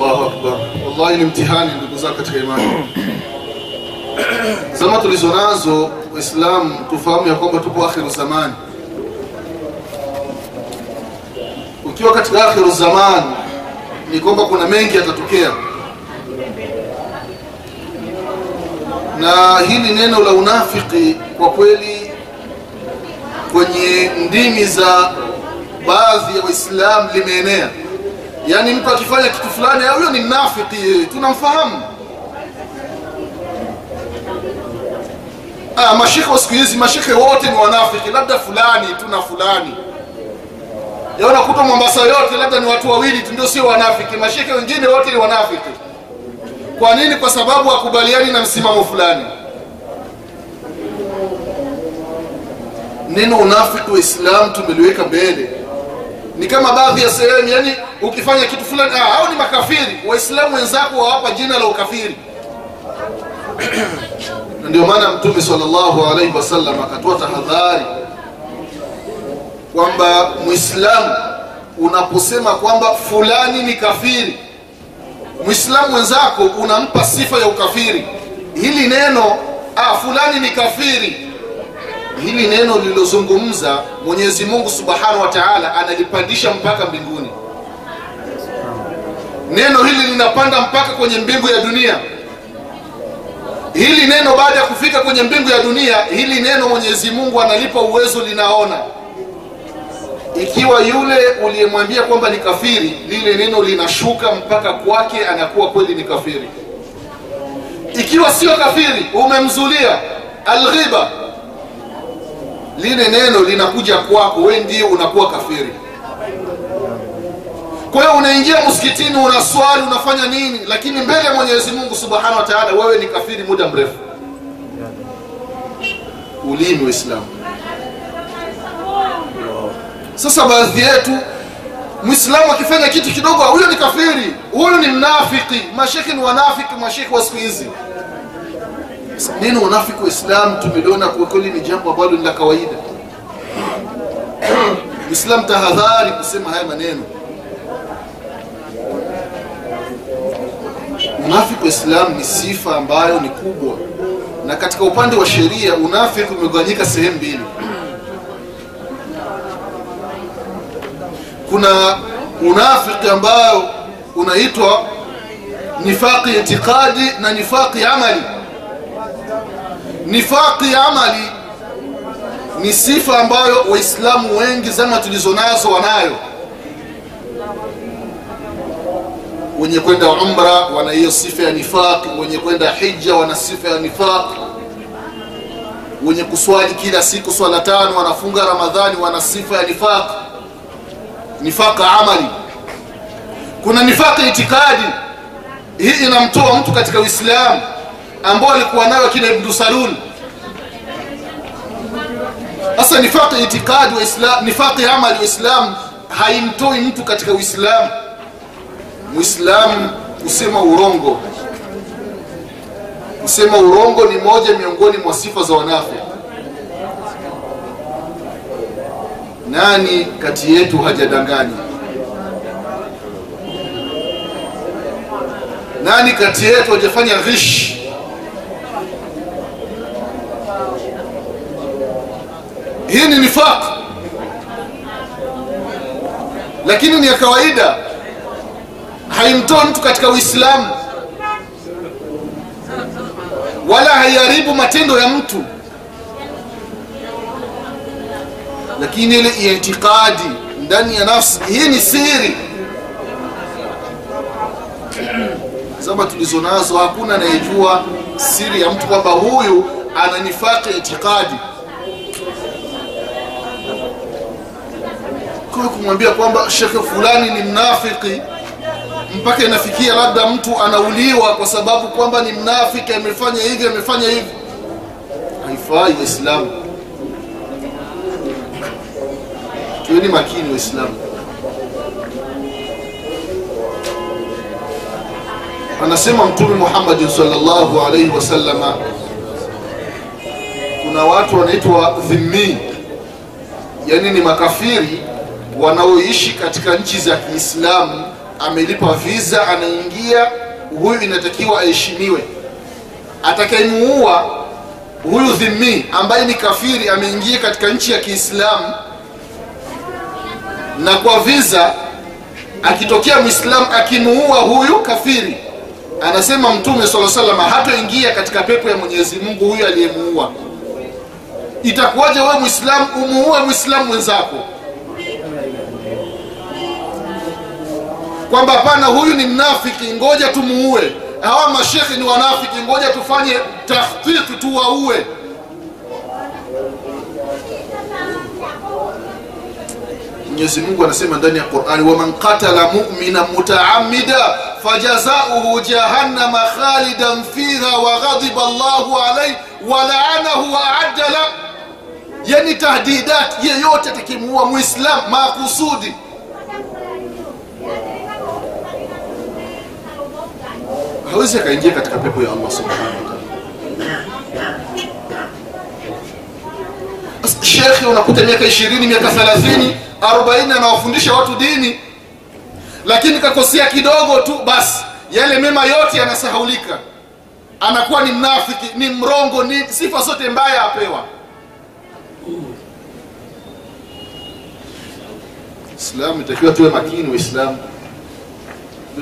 Allahu akbar. Wallahi ni mtihani ndugu zangu katika imani. Zama tulizo nazo Waislamu tufahamu ya kwamba tupo akhiru zamani. Ukiwa katika akhiru zamani ni kwamba kuna mengi yatatokea, na hili neno la unafiki kwa kweli kwenye ndimi za baadhi ya Waislamu limeenea. Yaani mtu akifanya kitu fulani, "Ah, huyo ni mnafiki, tunamfahamu. Ah, mashekhe siku hizi, mashekhe wote ni wanafiki, labda fulani tu na fulani. yaonakuta Mombasa yote labda ni watu wawili tu sio wanafiki, mashekhe wengine wote ni wanafiki. Kwa nini? Kwa sababu hakubaliani na msimamo fulani. Neno unafiki Waislamu tumeliweka mbele, ni kama baadhi ya sehemu, yani ukifanya kitu fulani, ah, au ni makafiri. Waislamu wenzako wawapa jina la ukafiri. Ndio maana Mtume sallallahu alaihi wasallam akatoa tahadhari kwamba Muislamu unaposema kwamba fulani ni kafiri, Muislamu wenzako unampa sifa ya ukafiri. Hili neno ah, fulani ni kafiri, hili neno lililozungumza Mwenyezi Mungu Subhanahu wa Ta'ala analipandisha mpaka mbinguni. Neno hili linapanda mpaka kwenye mbingu ya dunia. Hili neno baada ya kufika kwenye mbingu ya dunia, hili neno Mwenyezi Mungu analipa uwezo, linaona. Ikiwa yule uliyemwambia kwamba ni kafiri, lile neno linashuka mpaka kwake, anakuwa kweli ni kafiri. Ikiwa sio kafiri, umemzulia alghiba, lile neno linakuja kwako, we ndio unakuwa kafiri. Kwa hiyo unaingia msikitini, unaswali, unafanya nini, lakini mbele ya Mwenyezi Mungu Subhanahu wa Ta'ala wewe ni kafiri muda mrefu. Ulimi Waislamu. Sasa baadhi yetu Muislamu akifanya kitu kidogo, huyo ni kafiri, huyo ni mnafiki. Mashekhi ni wanafiki, mashekhi wa siku hizi. Neno unafiki Waislamu tumeliona kwa kweli ni jambo ambalo ni la kawaida. islam tahadhari kusema haya maneno. Unafiki Uislamu ni sifa ambayo ni kubwa, na katika upande wa sheria unafiki umegawanyika sehemu mbili. Kuna unafiki ambayo unaitwa nifaqi itikadi na nifaqi amali. Nifaqi amali ni sifa ambayo Waislamu wengi zama tulizonazo wanayo. Wenye kwenda umra wana hiyo sifa ya nifaq, wenye kwenda hija wana sifa ya nifaq, wenye kuswali kila siku swala tano, wanafunga Ramadhani wana sifa ya nifaq, nifaqa amali. Kuna nifaq itikadi, hii inamtoa mtu katika Uislamu ambao alikuwa nayo akina Ibn Salul. Sasa nifaqi itikadi wa Islam, nifaq amali wa haimtoi mtu katika Uislamu. Muislamu kusema urongo, kusema urongo ni moja miongoni mwa sifa za wanafiki. Nani kati yetu hajadanganya? Nani kati yetu hajafanya ghish? Hii ni nifaq, lakini ni ya kawaida haimtoi mtu katika Uislamu wala haiharibu matendo ya mtu, lakini ile itikadi ndani ya nafsi, hii ni siri. Zama tulizo nazo hakuna anayejua siri ya mtu kwamba huyu ana nifaqi itikadi. Kwa kumwambia kwamba shekhe fulani ni mnafiki mpaka inafikia labda mtu anauliwa kwa sababu kwamba ni mnafiki, amefanya hivi amefanya hivi. Haifai Waislamu, tuweni makini Waislamu. Anasema Mtume Muhammad salllahu alaihi wasallama, kuna watu wanaitwa dhimmi, yani ni makafiri wanaoishi katika nchi za Kiislamu amelipa visa anaingia huyu inatakiwa aheshimiwe. Atakayemuua huyu dhimmi ambaye ni kafiri ameingia katika nchi ya kiislamu na kwa visa akitokea mwislamu akimuua huyu kafiri anasema mtume sala salama hatoingia katika pepo ya mwenyezi mungu huyu aliyemuua. Itakuwaje wewe mwislamu umuue mwislamu mwenzako kwamba hapana huyu ni mnafiki ngoja tumuue. Hawa mashekhe ni wanafiki ngoja tufanye tahtiki tuwaue. Mwenyezi mungu anasema ndani ya qurani waman qatala mumina mutaamida fajazauhu jahannama khalidan fiha waghadiba llahu alaihi walaanahu waadda la yani tahdidat yeyote atakimuua muislam makusudi hawezi akaingia katika pepo ya allah subhanahu wataala shekhe unakuta miaka ishirini miaka thelathini arobaini anawafundisha watu dini lakini kakosea kidogo tu basi yale mema yote yanasahaulika. Anakuwa ni mnafiki ni mrongo ni sifa zote mbaya apewa. Islamu itakiwa tuwe makini waislamu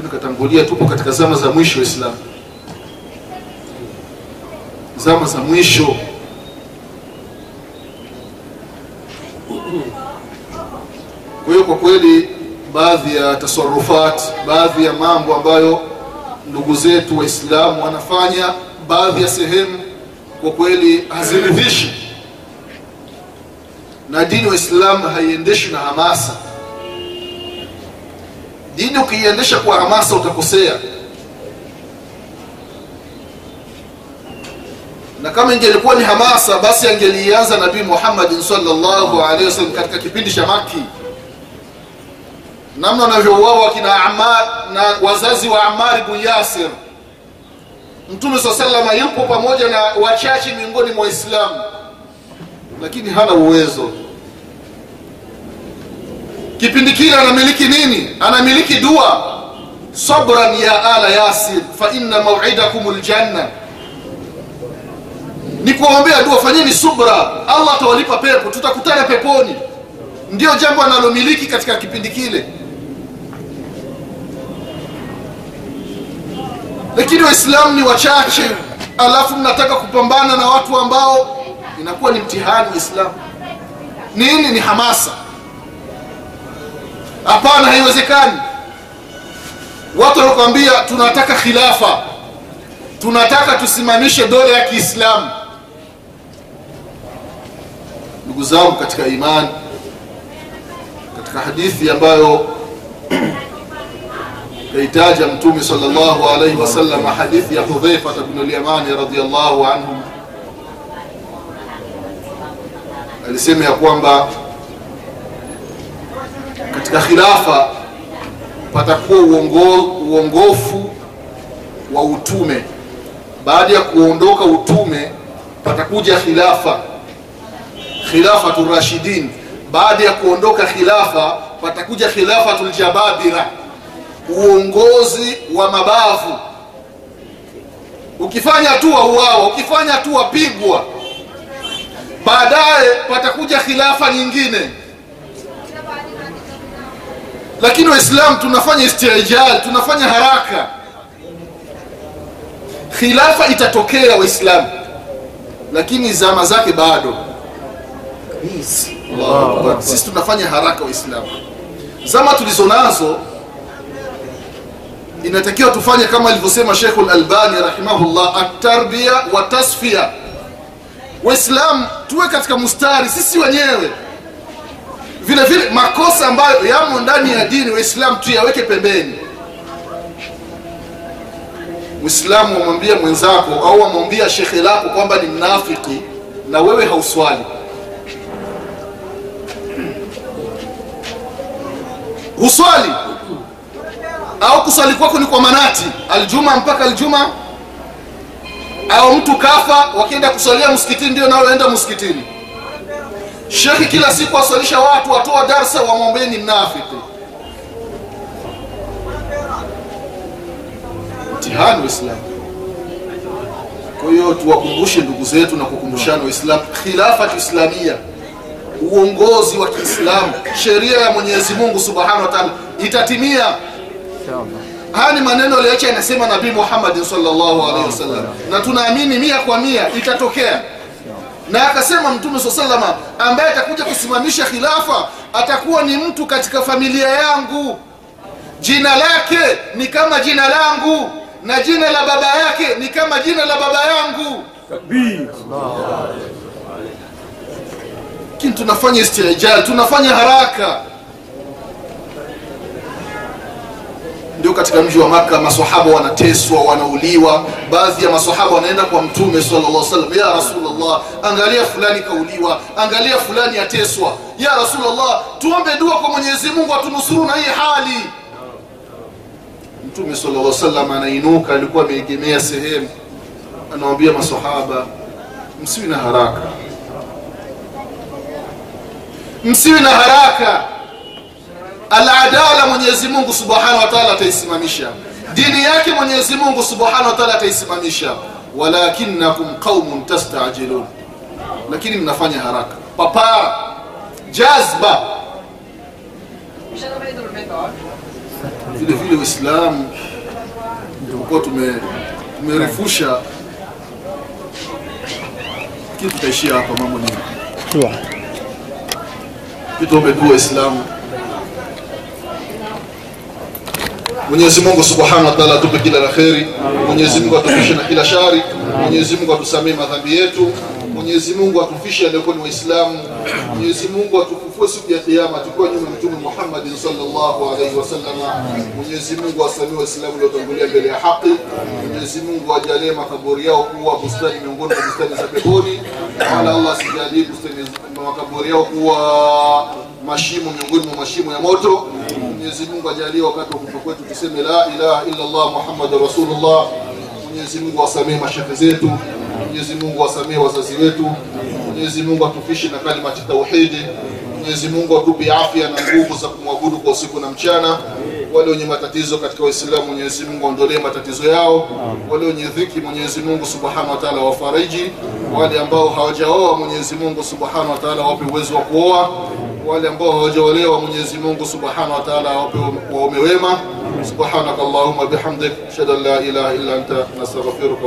nikatangulia tupo katika zama za mwisho waislamu zama za mwisho. Kwa hiyo kwa kweli baadhi ya tasarufat baadhi ya mambo ambayo ndugu zetu waislamu wanafanya baadhi ya sehemu kwa kweli haziridhishi. Na dini waislamu haiendeshwi na hamasa dini ukiiendesha kwa hamasa utakosea. Na kama ingelikuwa ni hamasa basi angelianza nabii muhammadin salllahu alehi wasallam katika kipindi cha maki namna wanavyouawa kina amar na wazazi wa amar bnu yasir. Mtume saa salama yupo pamoja na wachache miongoni mwa waislamu. Lakini hana uwezo kipindi kile anamiliki nini? Anamiliki dua. Sabran ya ala yasir fa mauidakum ljanna ni kuwaombea dua fanyeni subra. Allah atawalipa pepo tutakutana peponi. Ndio jambo analomiliki katika kipindi kile. Lakini waislamu ni wachache. Alafu mnataka kupambana na watu ambao inakuwa ni mtihani waislamu nini? Ni hamasa hapana haiwezekani. Watu wanakuambia tunataka khilafa. Tunataka tusimamishe dola ya kiislamu. Ndugu zangu katika imani katika hadithi ambayo kaitaja mtume sallallahu alaihi wasallam hadithi ya hudhaifa bnu lyamani radiallahu anhu alisema ya kwamba katika khilafa patakuwa uongo, uongofu wa utume. Baada ya kuondoka utume patakuja khilafa khilafatu rashidin. Baada ya kuondoka khilafa patakuja khilafatu ljababira uongozi wa mabavu. Ukifanya tu wauawa ukifanya tu wapigwa baadaye patakuja khilafa nyingine lakini waislamu tunafanya istijal tunafanya haraka. Khilafa itatokea waislamu lakini zama zake bado. Sisi tunafanya haraka waislamu zama tulizo nazo inatakiwa tufanye kama alivyosema shekhu lalbani rahimahullah atarbia wa tasfia waislamu tuwe katika mustari sisi wenyewe vile vile makosa ambayo yamo ndani ya dini waislamu tuyaweke pembeni. Mwislamu wamwambia mwenzako au wamwambia shekhe lako kwamba ni mnafiki na wewe hauswali. Huswali. Au kuswali kwako ni kwa manati. Aljuma mpaka aljuma. Au mtu kafa wakienda kuswalia msikitini ndio naoenda msikitini shekhi kila siku aswalisha watu watoa darsa wamwombeni mnafiki mtihani Waislamu. Kwa hiyo tuwakumbushe ndugu zetu na kukumbushana Waislamu, khilafatu islamia, uongozi wa Kiislamu, sheria ya Mwenyezi Mungu subhanahu wa itatimia. Haya ni maneno aliyoacha anasema Nabii Muhammad sallallahu alaihi wasallam, na tunaamini mia kwa mia itatokea. Na akasema Mtume saa sallama, ambaye atakuja kusimamisha khilafa atakuwa ni mtu katika familia yangu, jina lake ni kama jina langu na jina la baba yake ni kama jina la baba yangu. Lakini tunafanya istijal, tunafanya haraka. Ndio katika mji wa Maka maswahaba wanateswa, wanauliwa. Baadhi ya maswahaba wanaenda kwa Mtume sallallahu ya Rasulullah, angalia fulani kauliwa, angalia fulani ateswa. Ya Rasulullah, tuombe dua kwa Mwenyezi Mungu atunusuru na hii hali. Mtume sallallahu alaihi anainuka, alikuwa ameegemea sehemu, anawaambia maswahaba, msiwi na haraka, msiwi na haraka Aladala Mwenyezi Mungu subhanahu wa taala ataisimamisha dini yake, Mwenyezi Mungu subhanahu wa taala ataisimamisha. Walakinakum qaumun tastajilun, lakini mnafanya haraka, papa jazba. Vile vile Uislamu tulikuwa tume tumerefusha, lakini tutaishia hapa. Mambo ni tuombe dua Waislamu Mwenyezi Mungu Subhanahu wa Ta'ala atupe kila la kheri. Mwenyezi Mungu atufishe na kila shari. Mwenyezi Mungu atusamee madhambi yetu. Mwenyezi Mungu atufishe aliyekuwa ni Waislamu. Mwenyezi Mungu atufufue siku ya Kiyama tukiwa nyuma Mtume Muhammad sallallahu alaihi wasallam. Mwenyezi Mungu asamee Waislamu waliotangulia mbele ya haki. Mwenyezi Mungu ajalie makaburi yao kuwa bustani miongoni mwa bustani za peponi, wala Allah asijalie bustani makaburi yao kuwa mashimo miongoni mwa mashimo ya moto. Mwenyezi Mungu ajalie wakati wa kufa kwetu tuseme la ilaha illa Allah Muhammadur Rasulullah. Mwenyezi Mungu asamehe mashehe zetu, Mwenyezi Mungu asamehe wazazi wetu, Mwenyezi Mungu atufishe na kalimati tauhidi. Mwenyezi Mungu atupe afya na nguvu za kumwabudu kwa usiku na mchana. Wale wenye matatizo katika Waislamu, Mwenyezi Mungu aondolee matatizo yao. Wale wenye dhiki, Mwenyezi Mungu Subhanahu wa Ta'ala wafariji. Wale ambao hawajaoa, Mwenyezi Mungu Subhanahu wa Ta'ala wape uwezo wa kuoa wale ambao hawajaolewa Mwenyezi Mungu Subhanahu wa Ta'ala awape waume wema. Subhanaka Allahumma bihamdik, ashhadu an la ilaha illa anta nastaghfiruka